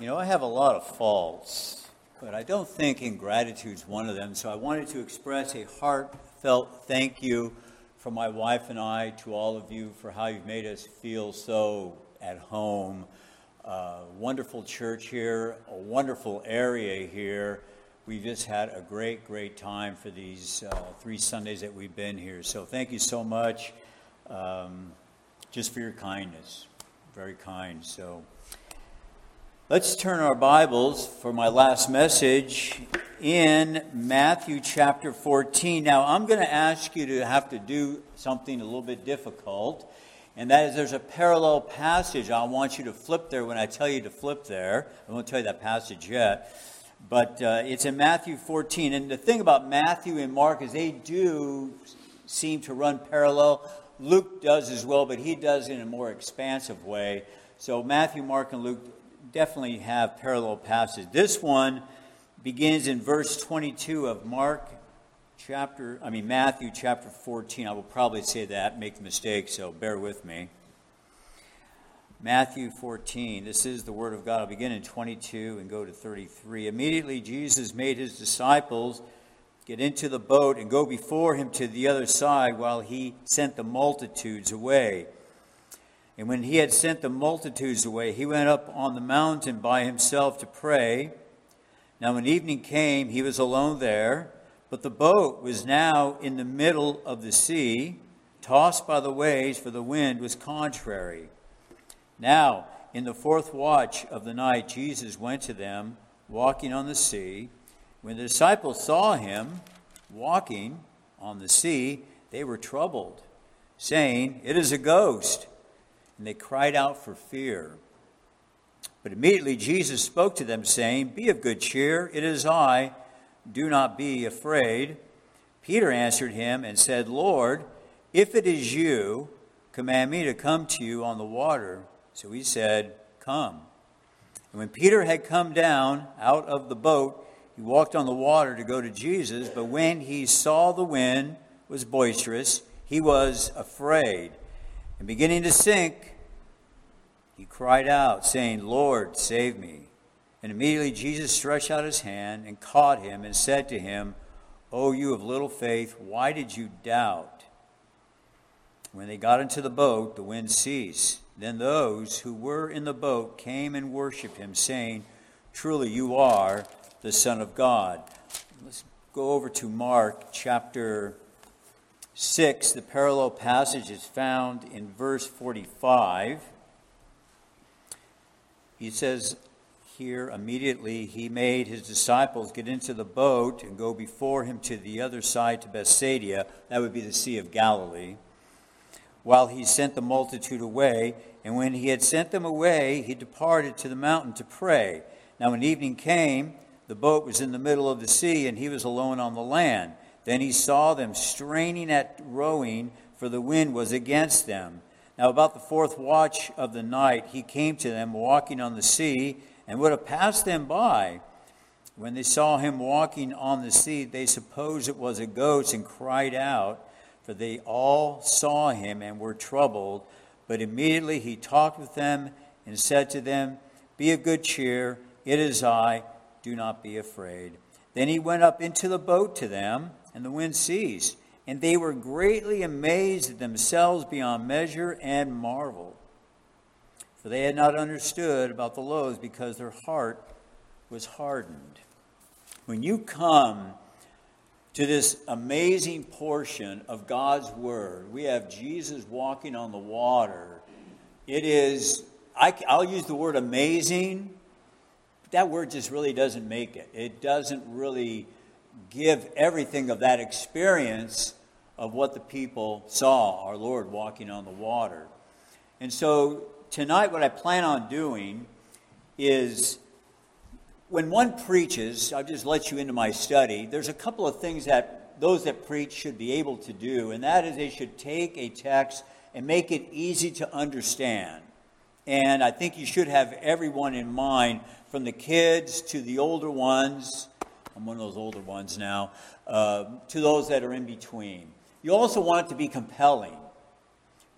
You know, I have a lot of faults, but I don't think ingratitude's one of them. So I wanted to express a heartfelt thank you from my wife and I to all of you for how you've made us feel so at home. Uh, wonderful church here, a wonderful area here. We've just had a great, great time for these uh, three Sundays that we've been here. So thank you so much um, just for your kindness. Very kind. So. Let's turn our Bibles for my last message in Matthew chapter 14. Now, I'm going to ask you to have to do something a little bit difficult, and that is there's a parallel passage. I want you to flip there when I tell you to flip there. I won't tell you that passage yet, but uh, it's in Matthew 14. And the thing about Matthew and Mark is they do seem to run parallel. Luke does as well, but he does in a more expansive way. So, Matthew, Mark, and Luke definitely have parallel passages. This one begins in verse 22 of Mark chapter, I mean, Matthew chapter 14. I will probably say that, make the mistake, so bear with me. Matthew 14. This is the Word of God. I'll begin in 22 and go to 33. Immediately, Jesus made his disciples get into the boat and go before him to the other side while he sent the multitudes away. And when he had sent the multitudes away, he went up on the mountain by himself to pray. Now, when evening came, he was alone there, but the boat was now in the middle of the sea, tossed by the waves, for the wind was contrary. Now, in the fourth watch of the night, Jesus went to them, walking on the sea. When the disciples saw him walking on the sea, they were troubled, saying, It is a ghost and they cried out for fear. But immediately Jesus spoke to them, saying, Be of good cheer, it is I, do not be afraid. Peter answered him and said, Lord, if it is you, command me to come to you on the water. So he said, Come. And when Peter had come down out of the boat, he walked on the water to go to Jesus, but when he saw the wind was boisterous, he was afraid and beginning to sink, he cried out, saying, Lord, save me. And immediately Jesus stretched out his hand and caught him and said to him, O you of little faith, why did you doubt? When they got into the boat, the wind ceased. Then those who were in the boat came and worshiped him, saying, Truly you are the Son of God. Let's go over to Mark chapter 6, the parallel passage is found in verse 45. He says here, immediately he made his disciples get into the boat and go before him to the other side to Bethsaida. That would be the Sea of Galilee. While he sent the multitude away, and when he had sent them away, he departed to the mountain to pray. Now, when evening came, the boat was in the middle of the sea, and he was alone on the land. Then he saw them straining at rowing, for the wind was against them. Now, about the fourth watch of the night, he came to them walking on the sea, and would have passed them by. When they saw him walking on the sea, they supposed it was a ghost and cried out, for they all saw him and were troubled. But immediately he talked with them and said to them, Be of good cheer, it is I, do not be afraid. Then he went up into the boat to them and the wind ceased. And they were greatly amazed at themselves beyond measure and marveled. For they had not understood about the loaves because their heart was hardened. When you come to this amazing portion of God's Word, we have Jesus walking on the water. It is, I, will use the word amazing. That word just really doesn't make it. It doesn't really give everything of that experience of what the people saw our Lord walking on the water. And so tonight, what I plan on doing is when one preaches, I'll just let you into my study, there's a couple of things that those that preach should be able to do, and that is they should take a text and make it easy to understand. And I think you should have everyone in mind, from the kids to the older ones I'm one of those older ones now, uh, to those that are in between. You also want it to be compelling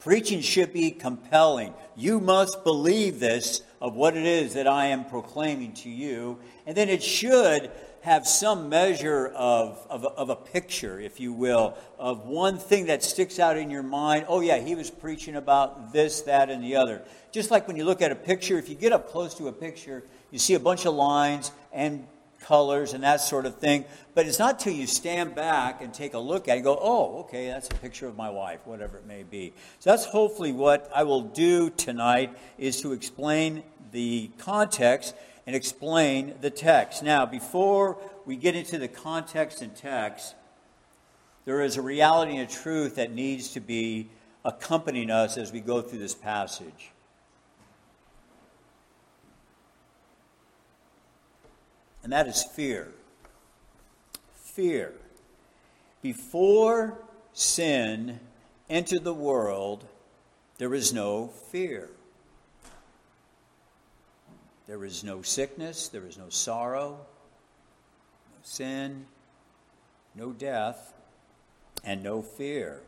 Preaching should be compelling. You must believe this of what it is that I am proclaiming to you. And then it should have some measure of, of, of, a picture, if you will, of one thing that sticks out in your mind. Oh, yeah, he was preaching about this, that, and the other. Just like when you look at a picture, if you get up close to a picture, you see a bunch of lines and colors and that sort of thing. But it's not till you stand back and take a look at it and go, oh, okay, that's a picture of my wife, whatever it may be. So that's hopefully what I will do tonight is to explain the context and explain the text. Now, before we get into the context and text, there is a reality and a truth that needs to be accompanying us as we go through this passage. And that is fear. Fear. Before sin entered the world, there was no fear. There was no sickness, there was no sorrow, no sin, no death, and no fear.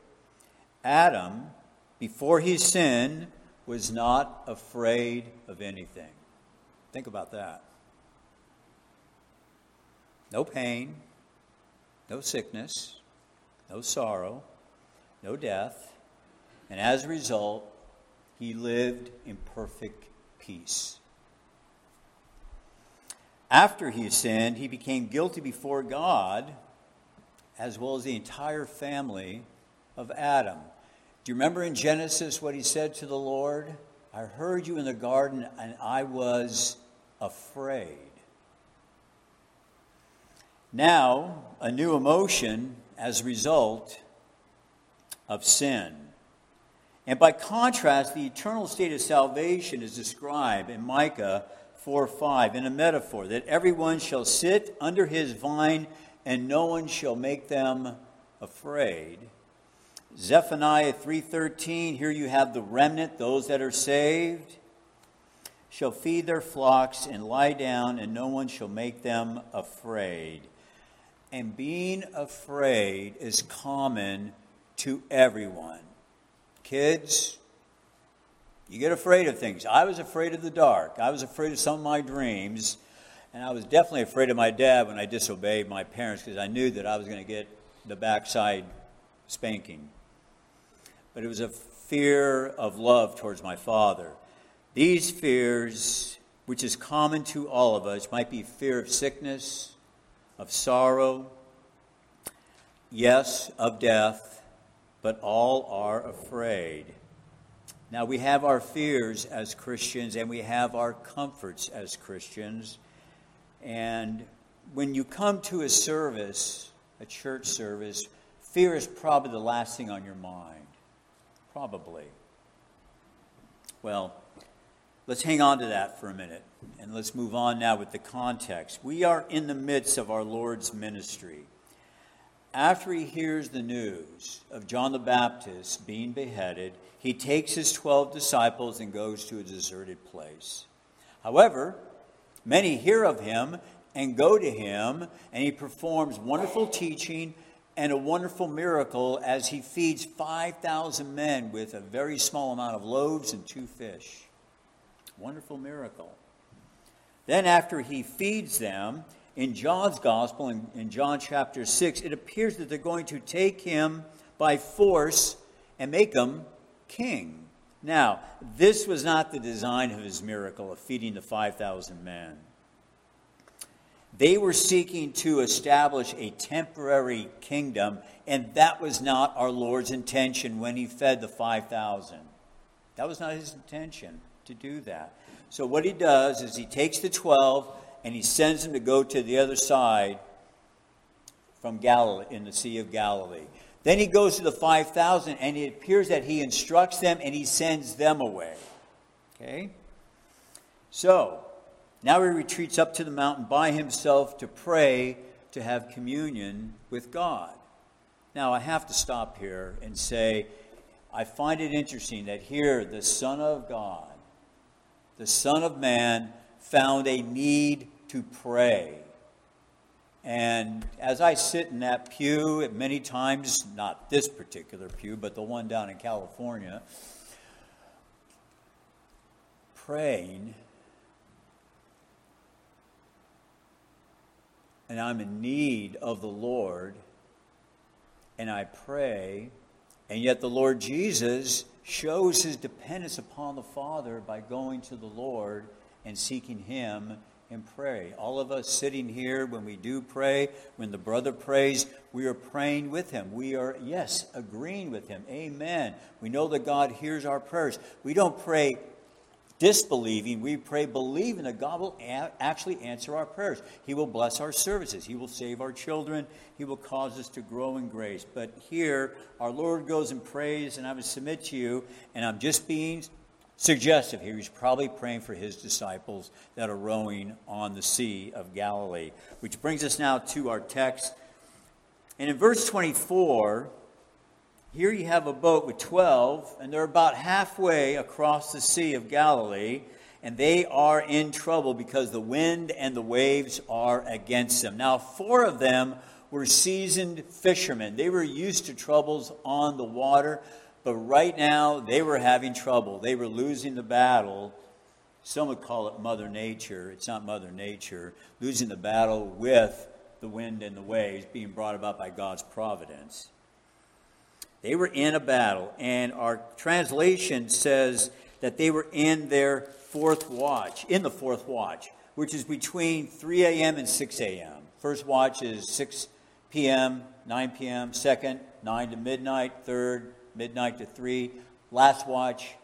Adam, before he sinned, was not afraid of anything. Think about that no pain, no sickness, no sorrow, no death, and as a result, he lived in perfect peace. After he sinned, he became guilty before God, as well as the entire family of Adam. Do you remember in Genesis what he said to the Lord? I heard you in the garden, and I was afraid. Now, a new emotion as a result of sin. And by contrast, the eternal state of salvation is described in Micah 4 5 in a metaphor that everyone shall sit under his vine and no one shall make them afraid. Zephaniah 3:13 here you have the remnant those that are saved shall feed their flocks and lie down and no one shall make them afraid. And being afraid is common to everyone. Kids, you get afraid of things. I was afraid of the dark. I was afraid of some of my dreams. And I was definitely afraid of my dad when I disobeyed my parents because I knew that I was going to get the backside spanking. But it was a fear of love towards my father. These fears, which is common to all of us, might be fear of sickness, of sorrow, yes, of death, but all are afraid. Now, we have our fears as Christians and we have our comforts as Christians. And when you come to a service, a church service, fear is probably the last thing on your mind. Probably. Well, Let's hang on to that for a minute and let's move on now with the context. We are in the midst of our Lord's ministry. After he hears the news of John the Baptist being beheaded, he takes his 12 disciples and goes to a deserted place. However, many hear of him and go to him, and he performs wonderful teaching and a wonderful miracle as he feeds 5,000 men with a very small amount of loaves and two fish. Wonderful miracle. Then, after he feeds them, in John's gospel, in, in John chapter 6, it appears that they're going to take him by force and make him king. Now, this was not the design of his miracle of feeding the 5,000 men. They were seeking to establish a temporary kingdom, and that was not our Lord's intention when he fed the 5,000. That was not his intention to do that. So what he does is he takes the 12 and he sends them to go to the other side from Galilee, in the Sea of Galilee. Then he goes to the 5,000 and it appears that he instructs them and he sends them away. Okay? So, now he retreats up to the mountain by himself to pray, to have communion with God. Now, I have to stop here and say, I find it interesting that here the Son of God the Son of Man found a need to pray. And as I sit in that pew, many times, not this particular pew, but the one down in California, praying, and I'm in need of the Lord, and I pray, and yet the Lord Jesus shows his dependence upon the Father by going to the Lord and seeking him and pray. All of us sitting here, when we do pray, when the brother prays, we are praying with him. We are, yes, agreeing with him. Amen. We know that God hears our prayers. We don't pray disbelieving, we pray believing that God will a- actually answer our prayers. He will bless our services. He will save our children. He will cause us to grow in grace. But here, our Lord goes and prays, and I would submit to you, and I'm just being suggestive here. He's probably praying for his disciples that are rowing on the Sea of Galilee. Which brings us now to our text. And in verse 24, here you have a boat with 12, and they're about halfway across the Sea of Galilee, and they are in trouble because the wind and the waves are against them. Now, four of them were seasoned fishermen. They were used to troubles on the water, but right now, they were having trouble. They were losing the battle. Some would call it Mother Nature. It's not Mother Nature. Losing the battle with the wind and the waves being brought about by God's providence. They were in a battle, and our translation says that they were in their fourth watch, in the fourth watch, which is between 3 a.m. and 6 a.m. First watch is 6 p.m., 9 p.m., second, 9 to midnight, third, midnight to 3. Last watch,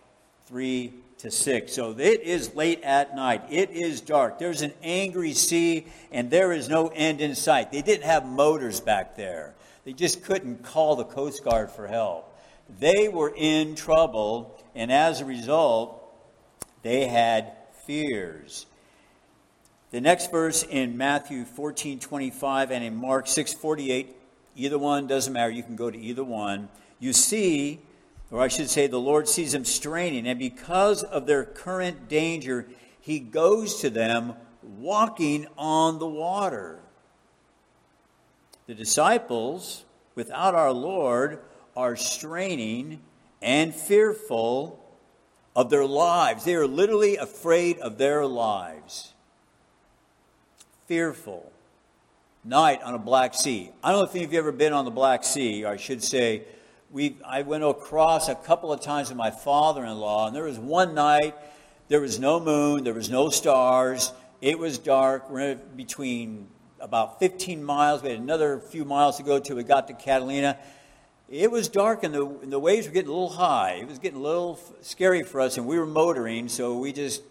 3 to 6. So it is late at night. It is dark. There's an angry sea, and there is no end in sight. They didn't have motors back there, they just couldn't call the Coast Guard for help. They were in trouble, and as a result, they had fears. The next verse in Matthew 14 25 and in Mark 6 48, either one doesn't matter. You can go to either one you see, or I should say, the Lord sees them straining, and because of their current danger, He goes to them walking on the water. The disciples, without our Lord, are straining and fearful of their lives. They are literally afraid of their lives. Fearful. Night on a Black Sea. I don't know if any of you have ever been on the Black Sea, or I should say, we, I went across a couple of times with my father in law, and there was one night, there was no moon, there was no stars, it was dark. We're between about 15 miles. We had another few miles to go till we got to Catalina. It was dark, and the, and the waves were getting a little high. It was getting a little scary for us, and we were motoring, so we just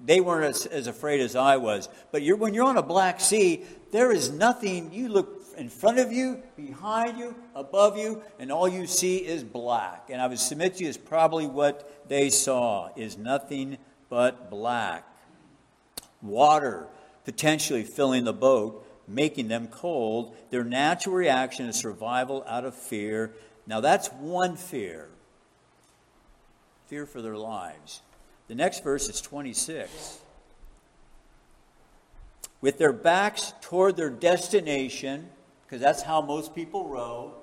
they weren't as, as afraid as I was. But you're, when you're on a Black Sea, there is nothing. You look in front of you, behind you, above you, and all you see is black. And I would submit to you is probably what they saw is nothing but black. Water potentially filling the boat, making them cold. Their natural reaction is survival out of fear. Now that's one fear. Fear for their lives. The next verse is 26 with their backs toward their destination, because that's how most people row,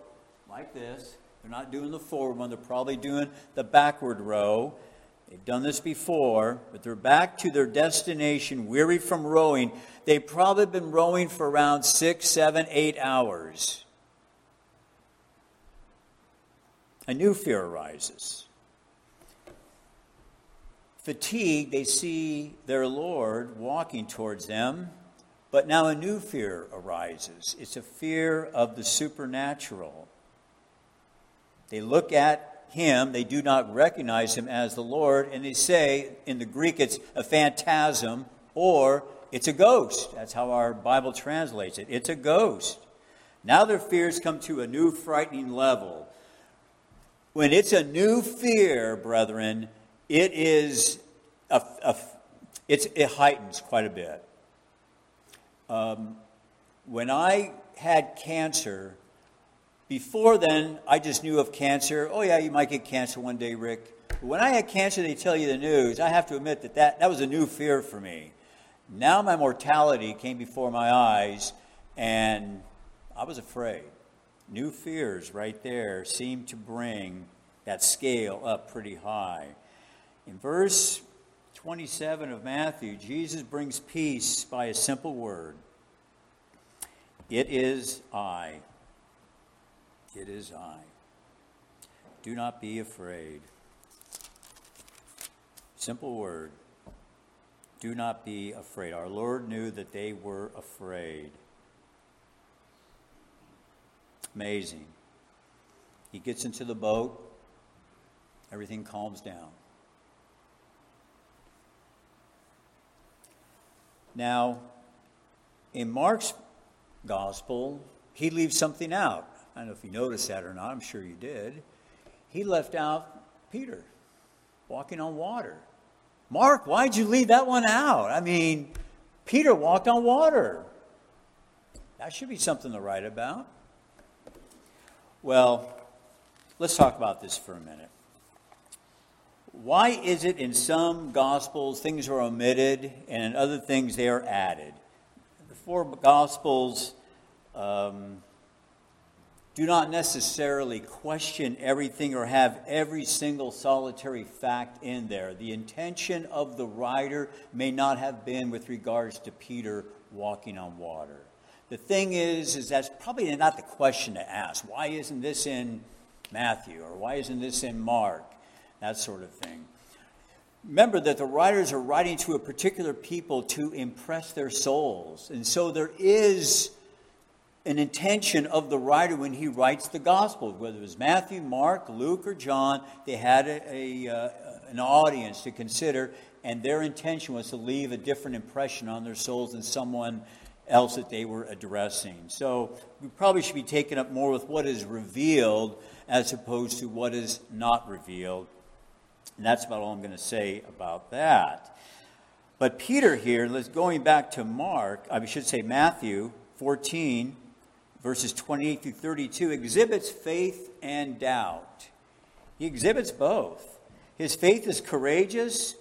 like this. They're not doing the forward one, they're probably doing the backward row. They've done this before, but they're back to their destination, weary from rowing. They've probably been rowing for around six, seven, eight hours. A new fear arises. Fatigue, they see their Lord walking towards them but now a new fear arises. It's a fear of the supernatural. They look at him, they do not recognize him as the Lord, and they say, in the Greek, it's a phantasm or it's a ghost. That's how our Bible translates it. It's a ghost. Now their fears come to a new frightening level. When it's a new fear, brethren, it is a, a it heightens quite a bit. Um, when I had cancer, before then, I just knew of cancer. Oh, yeah, you might get cancer one day, Rick. But when I had cancer, they tell you the news. I have to admit that that, that was a new fear for me. Now my mortality came before my eyes, And I was afraid. New fears right there seem to bring that scale up pretty high. In verse 27 of Matthew, Jesus brings peace by a simple word It is I. It is I. Do not be afraid. Simple word. Do not be afraid. Our Lord knew that they were afraid. Amazing. He gets into the boat, everything calms down. Now, in Mark's gospel, he leaves something out. I don't know if you noticed that or not, I'm sure you did. He left out Peter walking on water. Mark, why'd you leave that one out? I mean, Peter walked on water. That should be something to write about. Well, let's talk about this for a minute. Why is it in some Gospels things are omitted and in other things they are added? The four Gospels um, do not necessarily question everything or have every single solitary fact in there. The intention of the writer may not have been with regards to Peter walking on water. The thing is, is that's probably not the question to ask. Why isn't this in Matthew or why isn't this in Mark? That sort of thing. Remember that the writers are writing to a particular people to impress their souls. And so there is an intention of the writer when he writes the Gospels, whether it was Matthew, Mark, Luke, or John, they had a, a uh, an audience to consider, and their intention was to leave a different impression on their souls than someone else that they were addressing. So we probably should be taken up more with what is revealed as opposed to what is not revealed. And that's about all I'm going to say about that. But Peter here, let's going back to Mark, I should say Matthew 14, verses 28 through 32, exhibits faith and doubt. He exhibits both. His faith is courageous,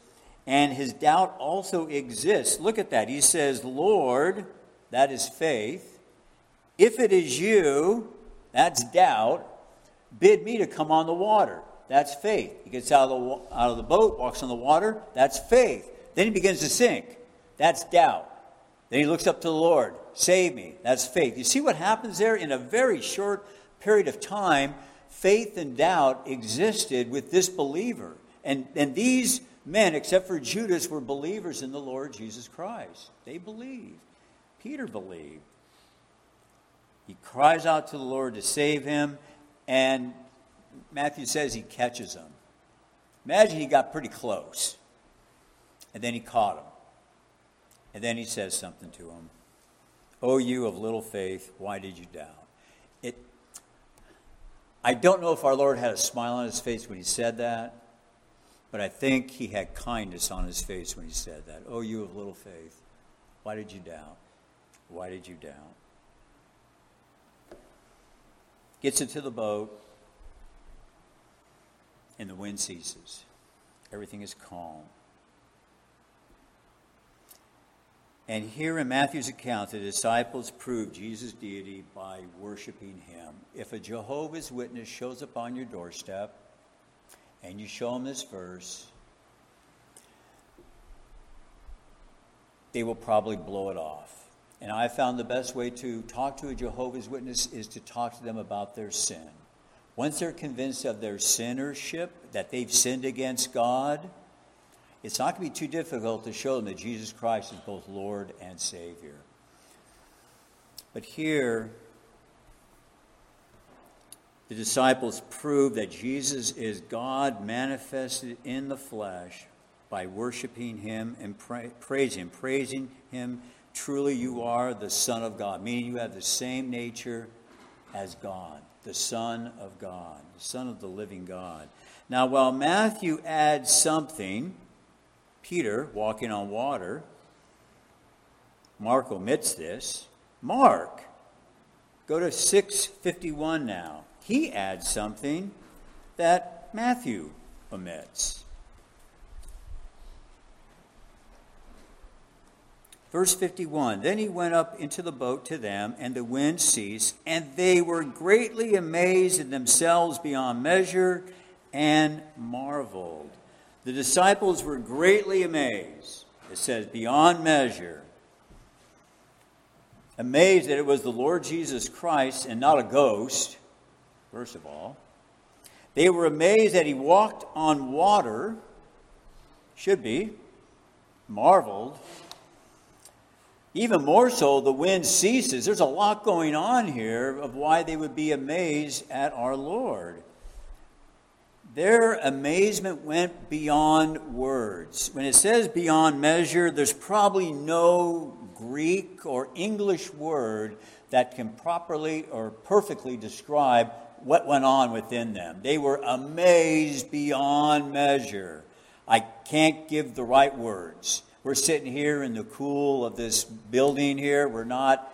and his doubt also exists. Look at that. He says, Lord, that is faith. If it is you, that's doubt, bid me to come on the water. That's faith. He gets out of the, out of the boat, walks on the water. That's faith. Then he begins to sink. That's doubt. Then he looks up to the Lord. Save me. That's faith. You see what happens there? In a very short period of time, faith and doubt existed with this believer. And, and these men, except for Judas, were believers in the Lord Jesus Christ. They believed. Peter believed. He cries out to the Lord to save him, and Matthew says he catches him. Imagine he got pretty close, and then he caught him. And then he says something to him. O you of little faith, why did you doubt? It, I don't know if our Lord had a smile on his face when he said that, but I think he had kindness on his face when he said that. O you of little faith, why did you doubt? Why did you doubt? Gets into the boat, and the wind ceases. Everything is calm. And here in Matthew's account, the disciples prove Jesus' deity by worshiping him. If a Jehovah's Witness shows up on your doorstep and you show them this verse, they will probably blow it off. And I found the best way to talk to a Jehovah's Witness is to talk to them about their sin. Once they're convinced of their sinnership, that they've sinned against God, it's not going to be too difficult to show them that Jesus Christ is both Lord and Savior. But here, the disciples prove that Jesus is God manifested in the flesh by worshiping Him and pra- praising Him. Praising Him, truly you are the Son of God, meaning you have the same nature as God, the Son of God, the Son of the living God. Now, while Matthew adds something, Peter walking on water. Mark omits this. Mark, go to 651 now. He adds something that Matthew omits. Verse 51 Then he went up into the boat to them, and the wind ceased, and they were greatly amazed in themselves beyond measure and marveled. The disciples were greatly amazed. It says, beyond measure. Amazed that it was the Lord Jesus Christ and not a ghost, first of all. They were amazed that he walked on water, should be, marveled even more so, the wind ceases. There's a lot going on here of why they would be amazed at our Lord. Their amazement went beyond words. When it says beyond measure, there's probably no Greek or English word that can properly or perfectly describe what went on within them. They were amazed beyond measure. I can't give the right words. We're sitting here in the cool of this building here. We're not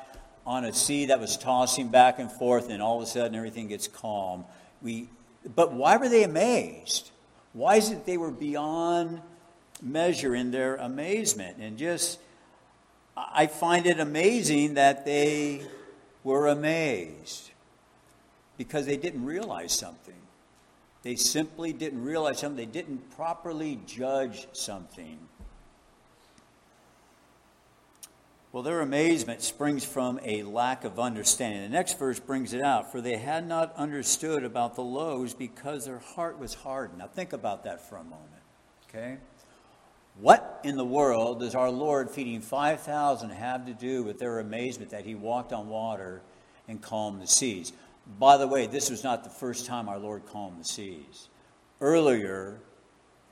on a sea that was tossing back and forth, and all of a sudden everything gets calm. We, but why were they amazed? Why is it they were beyond measure in their amazement? And just, I find it amazing that they were amazed because they didn't realize something. They simply didn't realize something. They didn't properly judge something. Well, their amazement springs from a lack of understanding. The next verse brings it out. For they had not understood about the loaves because their heart was hardened. Now, think about that for a moment. Okay? What in the world does our Lord feeding 5,000 have to do with their amazement that he walked on water and calmed the seas? By the way, this was not the first time our Lord calmed the seas. Earlier,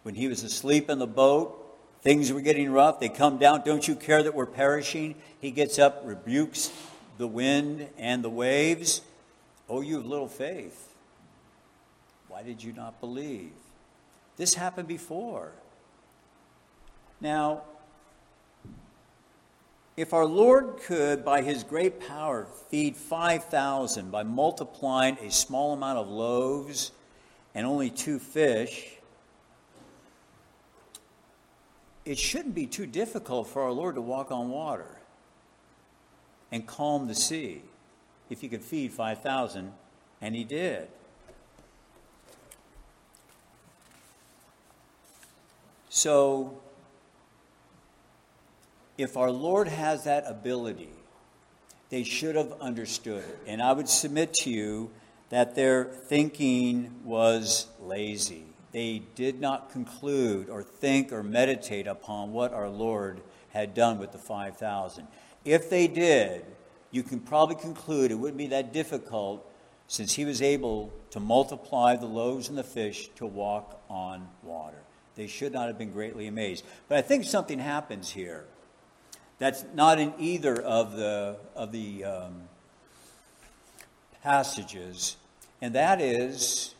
when he was asleep in the boat, Things were getting rough. They come down. Don't you care that we're perishing? He gets up, rebukes the wind and the waves. Oh, you have little faith. Why did you not believe? This happened before. Now, if our Lord could, by his great power, feed 5,000 by multiplying a small amount of loaves and only two fish, it shouldn't be too difficult for our Lord to walk on water and calm the sea if he could feed 5,000, and he did. So, if our Lord has that ability, they should have understood it. And I would submit to you that their thinking was lazy they did not conclude or think or meditate upon what our Lord had done with the 5,000. If they did, you can probably conclude it wouldn't be that difficult since he was able to multiply the loaves and the fish to walk on water. They should not have been greatly amazed. But I think something happens here that's not in either of the, of the um, passages, and that is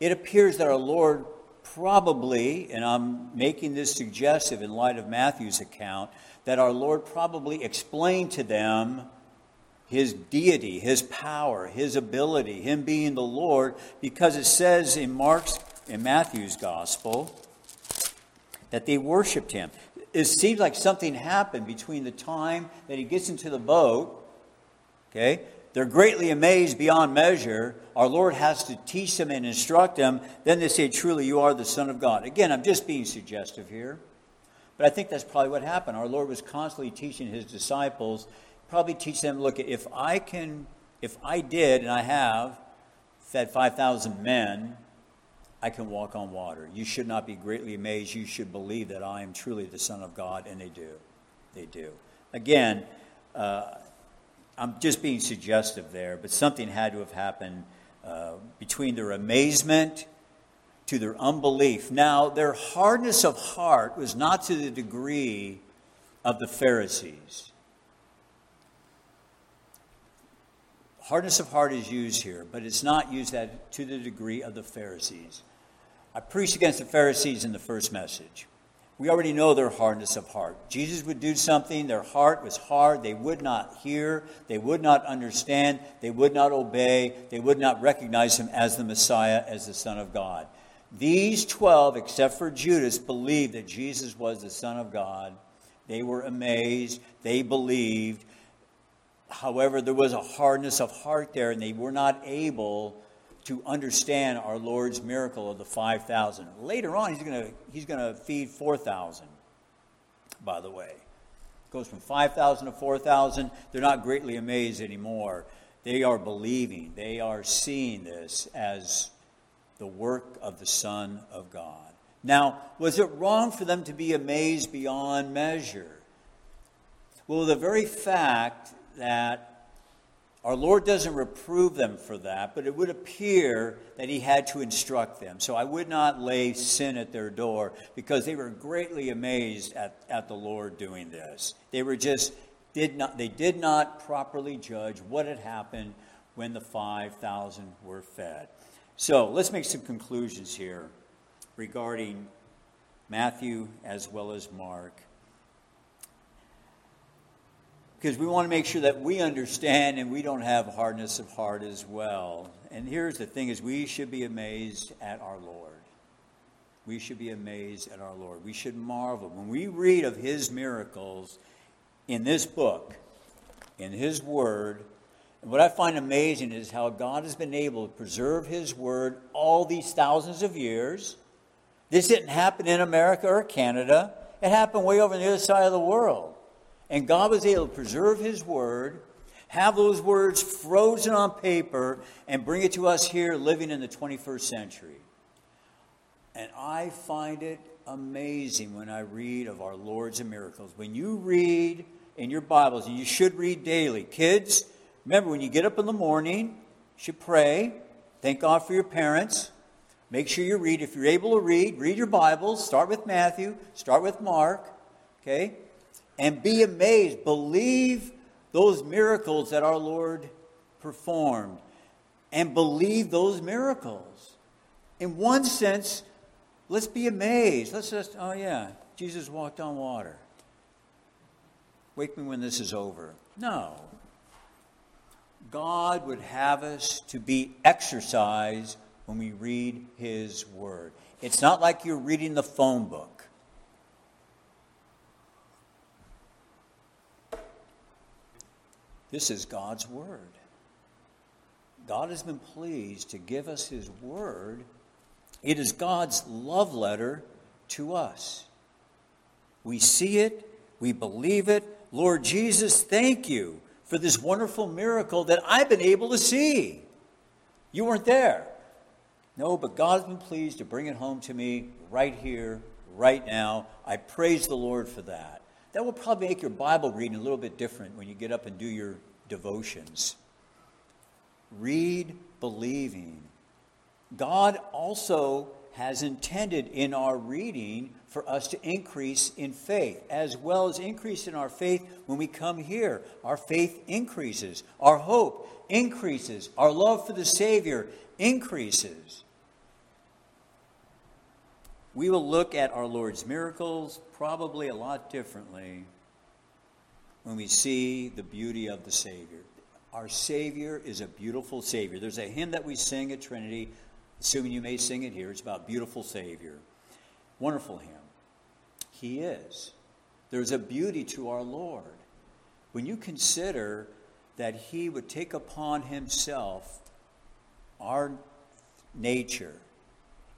it appears that our Lord probably, and I'm making this suggestive in light of Matthew's account, that our Lord probably explained to them his deity, his power, his ability, him being the Lord, because it says in Mark's in Matthew's gospel that they worshiped him. It seems like something happened between the time that he gets into the boat, okay, they're greatly amazed beyond measure. Our Lord has to teach them and instruct them. Then they say, Truly, you are the Son of God. Again, I'm just being suggestive here. But I think that's probably what happened. Our Lord was constantly teaching his disciples, probably teach them, look, if I can, if I did, and I have, fed 5,000 men, I can walk on water. You should not be greatly amazed. You should believe that I am truly the Son of God. And they do. They do. Again, uh, I'm just being suggestive there, but something had to have happened uh, between their amazement to their unbelief. Now, their hardness of heart was not to the degree of the Pharisees. Hardness of heart is used here, but it's not used that to the degree of the Pharisees. I preached against the Pharisees in the first message. We already know their hardness of heart. Jesus would do something, their heart was hard. They would not hear, they would not understand, they would not obey, they would not recognize him as the Messiah, as the Son of God. These 12, except for Judas, believed that Jesus was the Son of God. They were amazed. They believed. However, there was a hardness of heart there, and they were not able to understand our Lord's miracle of the 5,000. Later on, he's going he's to feed 4,000, by the way. It goes from 5,000 to 4,000. They're not greatly amazed anymore. They are believing, they are seeing this as the work of the Son of God. Now, was it wrong for them to be amazed beyond measure? Well, the very fact that our Lord doesn't reprove them for that, but it would appear that He had to instruct them. So I would not lay sin at their door because they were greatly amazed at, at the Lord doing this. They were just, did not, they did not properly judge what had happened when the 5,000 were fed. So let's make some conclusions here regarding Matthew as well as Mark. Because we want to make sure that we understand and we don't have hardness of heart as well. And here's the thing is we should be amazed at our Lord. We should be amazed at our Lord. We should marvel. When we read of his miracles in this book, in his word, and what I find amazing is how God has been able to preserve his word all these thousands of years this didn't happen in America or Canada. It happened way over on the other side of the world. And God was able to preserve His Word, have those words frozen on paper, and bring it to us here living in the 21st century. And I find it amazing when I read of our Lord's miracles. When you read in your Bibles, and you should read daily, kids, remember when you get up in the morning, you should pray, thank God for your parents. Make sure you read. If you're able to read, read your Bibles. Start with Matthew, start with Mark, okay? And be amazed. Believe those miracles that our Lord performed. And believe those miracles. In one sense, let's be amazed. Let's just, oh yeah, Jesus walked on water. Wake me when this is over. No. God would have us to be exercised when we read His Word. It's not like you're reading the phone book. This is God's Word. God has been pleased to give us His Word. It is God's love letter to us. We see it, we believe it. Lord Jesus, thank you for this wonderful miracle that I've been able to see. You weren't there. No, but God's been pleased to bring it home to me right here, right now. I praise the Lord for that. That will probably make your Bible reading a little bit different when you get up and do your devotions. Read believing. God also has intended in our reading for us to increase in faith, as well as increase in our faith when we come here. Our faith increases, our hope increases, our love for the Savior increases we will look at our Lord's miracles probably a lot differently when we see the beauty of the Savior. Our Savior is a beautiful Savior. There's a hymn that we sing at Trinity, assuming you may sing it here. It's about beautiful Savior. Wonderful hymn. He is. There's a beauty to our Lord. When you consider that He would take upon Himself our nature,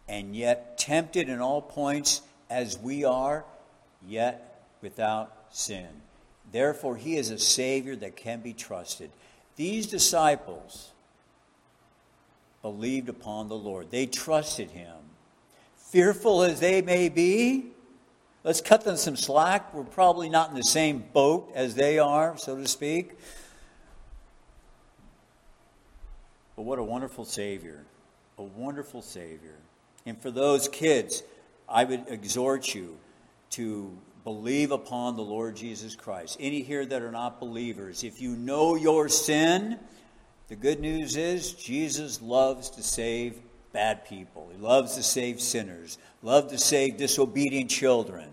and yet tempted in all points as we are, yet without sin. Therefore, he is a Savior that can be trusted. These disciples believed upon the Lord, they trusted him. Fearful as they may be, let's cut them some slack. We're probably not in the same boat as they are, so to speak. But what a wonderful Savior! A wonderful Savior. And for those kids, I would exhort you to believe upon the Lord Jesus Christ. Any here that are not believers, if you know your sin, the good news is Jesus loves to save bad people. He loves to save sinners, loves to save disobedient children.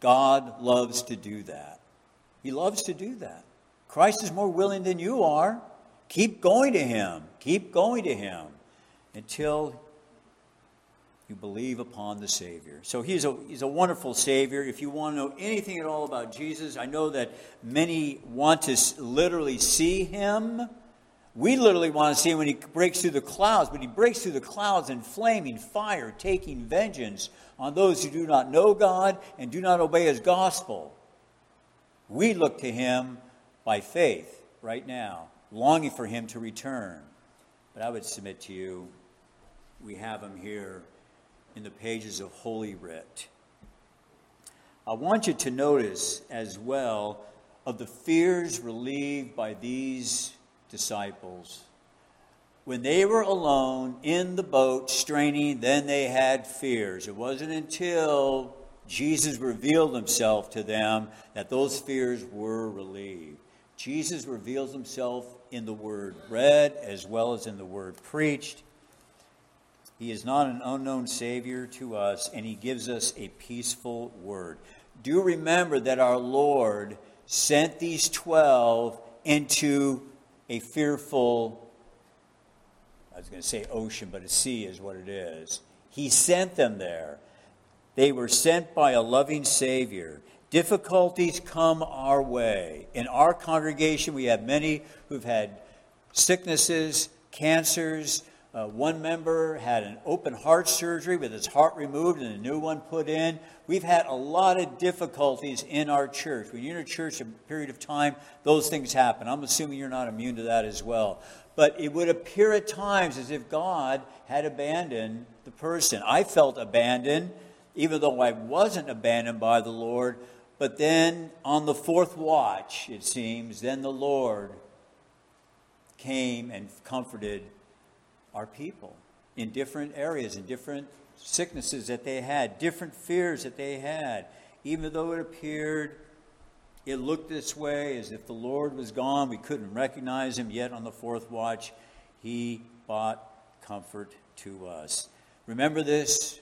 God loves to do that. He loves to do that. Christ is more willing than you are. Keep going to him. Keep going to him until You believe upon the Savior. So he's a, he's a wonderful Savior. If you want to know anything at all about Jesus, I know that many want to literally see him. We literally want to see him when he breaks through the clouds, but he breaks through the clouds in flaming fire, taking vengeance on those who do not know God and do not obey his gospel. We look to him by faith right now, longing for him to return. But I would submit to you, we have him here in the pages of Holy Writ. I want you to notice as well of the fears relieved by these disciples. When they were alone in the boat straining, then they had fears. It wasn't until Jesus revealed himself to them that those fears were relieved. Jesus reveals himself in the word read as well as in the word preached. He is not an unknown Savior to us, and He gives us a peaceful word. Do remember that our Lord sent these 12 into a fearful, I was going to say ocean, but a sea is what it is. He sent them there. They were sent by a loving Savior. Difficulties come our way. In our congregation, we have many who've had sicknesses, cancers, uh, one member had an open heart surgery with his heart removed and a new one put in. We've had a lot of difficulties in our church. When you're in a church a period of time, those things happen. I'm assuming you're not immune to that as well. But it would appear at times as if God had abandoned the person. I felt abandoned, even though I wasn't abandoned by the Lord. But then on the fourth watch, it seems, then the Lord came and comforted our people in different areas, in different sicknesses that they had, different fears that they had. Even though it appeared, it looked this way as if the Lord was gone, we couldn't recognize him yet on the fourth watch. He brought comfort to us. Remember this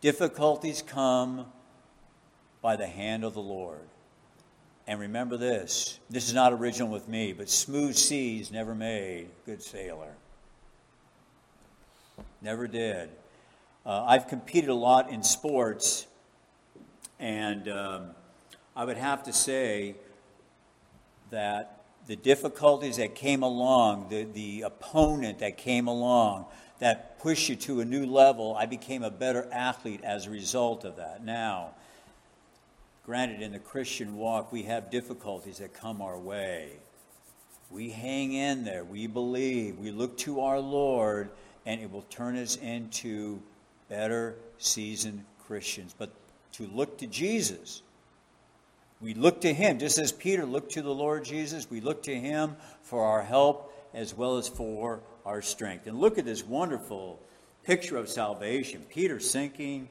difficulties come by the hand of the Lord. And remember this this is not original with me, but smooth seas never made good sailor. Never did. Uh, I've competed a lot in sports, and um, I would have to say that the difficulties that came along, the, the opponent that came along, that pushed you to a new level, I became a better athlete as a result of that. Now, granted, in the Christian walk, we have difficulties that come our way. We hang in there, we believe, we look to our Lord and it will turn us into better seasoned Christians. But to look to Jesus, we look to Him, just as Peter looked to the Lord Jesus, we look to Him for our help as well as for our strength. And look at this wonderful picture of salvation. Peter sinking,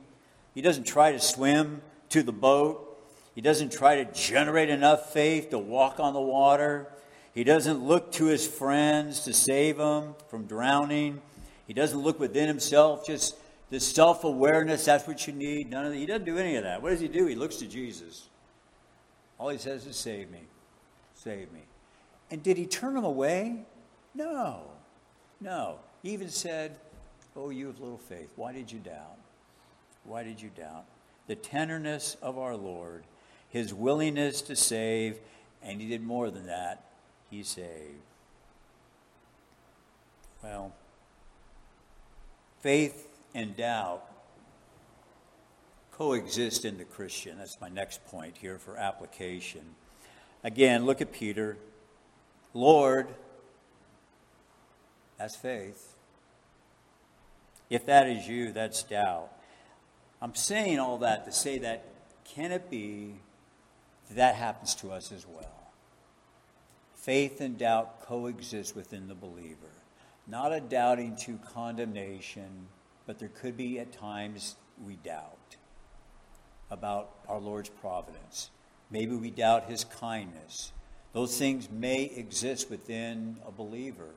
he doesn't try to swim to the boat. He doesn't try to generate enough faith to walk on the water. He doesn't look to his friends to save him from drowning. He doesn't look within himself, just this self awareness, that's what you need. None of that. He doesn't do any of that. What does he do? He looks to Jesus. All he says is, Save me. Save me. And did he turn him away? No. No. He even said, Oh, you have little faith. Why did you doubt? Why did you doubt? The tenderness of our Lord, his willingness to save, and he did more than that. He saved. Well, faith and doubt coexist in the Christian. That's my next point here for application. Again, look at Peter. Lord, that's faith. If that is you, that's doubt. I'm saying all that to say that can it be that happens to us as well? Faith and doubt coexist within the believer not a doubting to condemnation, but there could be at times we doubt about our Lord's providence. Maybe we doubt his kindness. Those things may exist within a believer.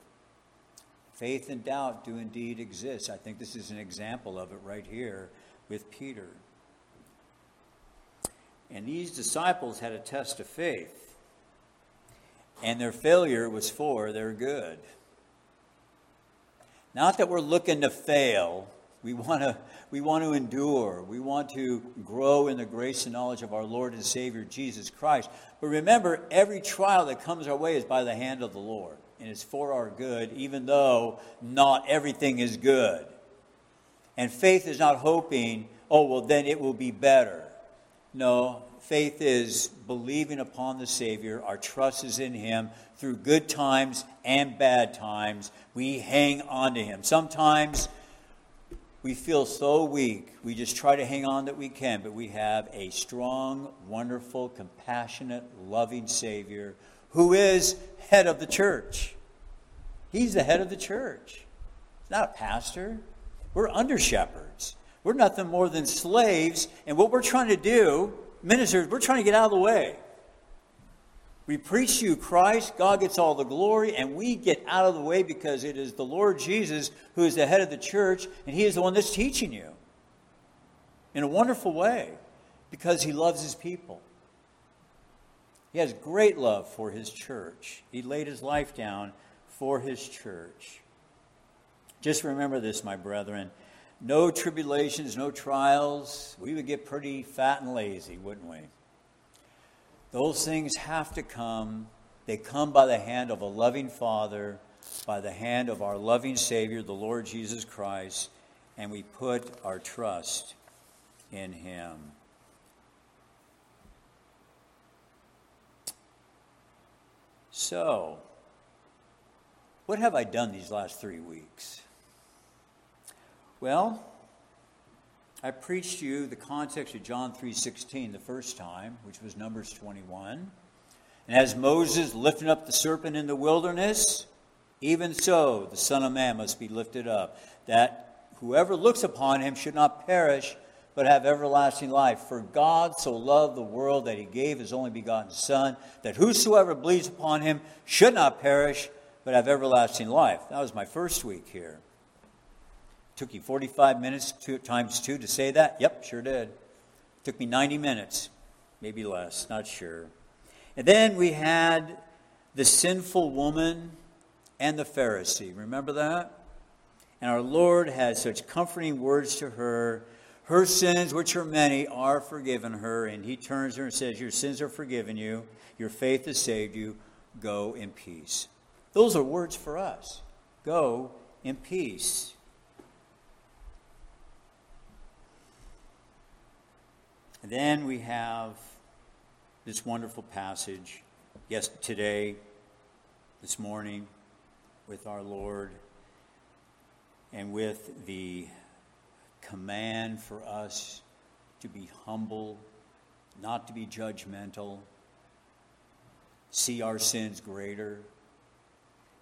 Faith and doubt do indeed exist. I think this is an example of it right here with Peter. And these disciples had a test of faith, and their failure was for their good. Not that we're looking to fail, We want to we want to endure. We want to grow in the grace and knowledge of our Lord and Savior Jesus Christ. But remember, every trial that comes our way is by the hand of the Lord, and it's for our good, even though not everything is good. And faith is not hoping, oh, well, then it will be better. No, faith is believing upon the Savior. Our trust is in Him. Through good times and bad times, we hang on to Him. Sometimes we feel so weak, we just try to hang on that we can, but we have a strong, wonderful, compassionate, loving Savior who is head of the church. He's the head of the church. He's not a pastor. We're under shepherds. We're nothing more than slaves, and what we're trying to do, ministers, we're trying to get out of the way. We preach you Christ, God gets all the glory, and we get out of the way because it is the Lord Jesus who is the head of the church, and He is the one that's teaching you in a wonderful way because He loves His people. He has great love for His church. He laid His life down for His church. Just remember this, my brethren. No tribulations, no trials. We would get pretty fat and lazy, wouldn't we? Those things have to come. They come by the hand of a loving Father, by the hand of our loving Savior, the Lord Jesus Christ, and we put our trust in Him. So, what have I done these last three weeks? Well, I preached to you the context of John 3:16 the first time, which was Numbers 21. And as Moses lifted up the serpent in the wilderness, even so the Son of Man must be lifted up, that whoever looks upon him should not perish, but have everlasting life. For God so loved the world that he gave his only begotten Son, that whosoever believes upon him should not perish, but have everlasting life. That was my first week here. Took you 45 minutes two, times two to say that? Yep, sure did. Took me 90 minutes, maybe less, not sure. And then we had the sinful woman and the Pharisee. Remember that? And our Lord had such comforting words to her. Her sins, which are many, are forgiven her. And he turns her and says, Your sins are forgiven you. Your faith has saved you. Go in peace. Those are words for us. Go in peace. And then we have this wonderful passage, yes, today, this morning, with our Lord, and with the command for us to be humble, not to be judgmental, see our sins greater,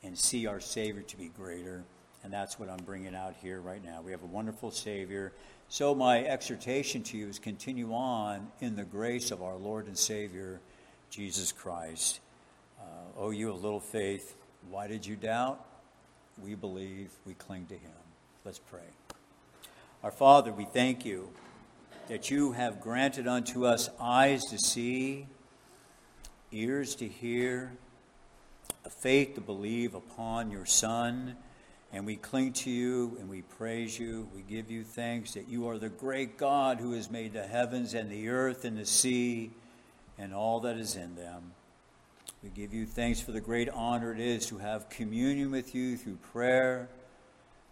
and see our Savior to be greater. And that's what I'm bringing out here right now. We have a wonderful Savior so, my exhortation to you is continue on in the grace of our Lord and Savior, Jesus Christ. Uh, oh, you of little faith, why did you doubt? We believe, we cling to Him. Let's pray. Our Father, we thank you that you have granted unto us eyes to see, ears to hear, a faith to believe upon your Son and we cling to you and we praise you. We give you thanks that you are the great God who has made the heavens and the earth and the sea and all that is in them. We give you thanks for the great honor it is to have communion with you through prayer,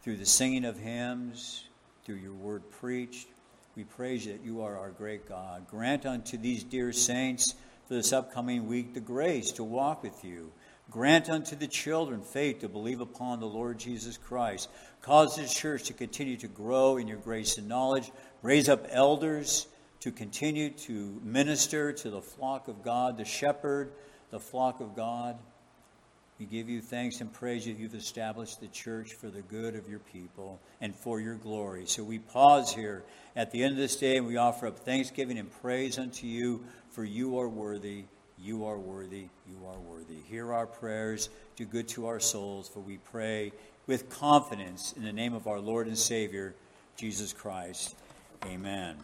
through the singing of hymns, through your word preached. We praise you that you are our great God. Grant unto these dear saints for this upcoming week the grace to walk with you Grant unto the children faith to believe upon the Lord Jesus Christ. Cause this church to continue to grow in your grace and knowledge. Raise up elders to continue to minister to the flock of God, the shepherd, the flock of God. We give you thanks and praise that You've established the church for the good of your people and for your glory. So we pause here at the end of this day and we offer up thanksgiving and praise unto you, for you are worthy. You are worthy. You are worthy. Hear our prayers. Do good to our souls, for we pray with confidence in the name of our Lord and Savior, Jesus Christ. Amen.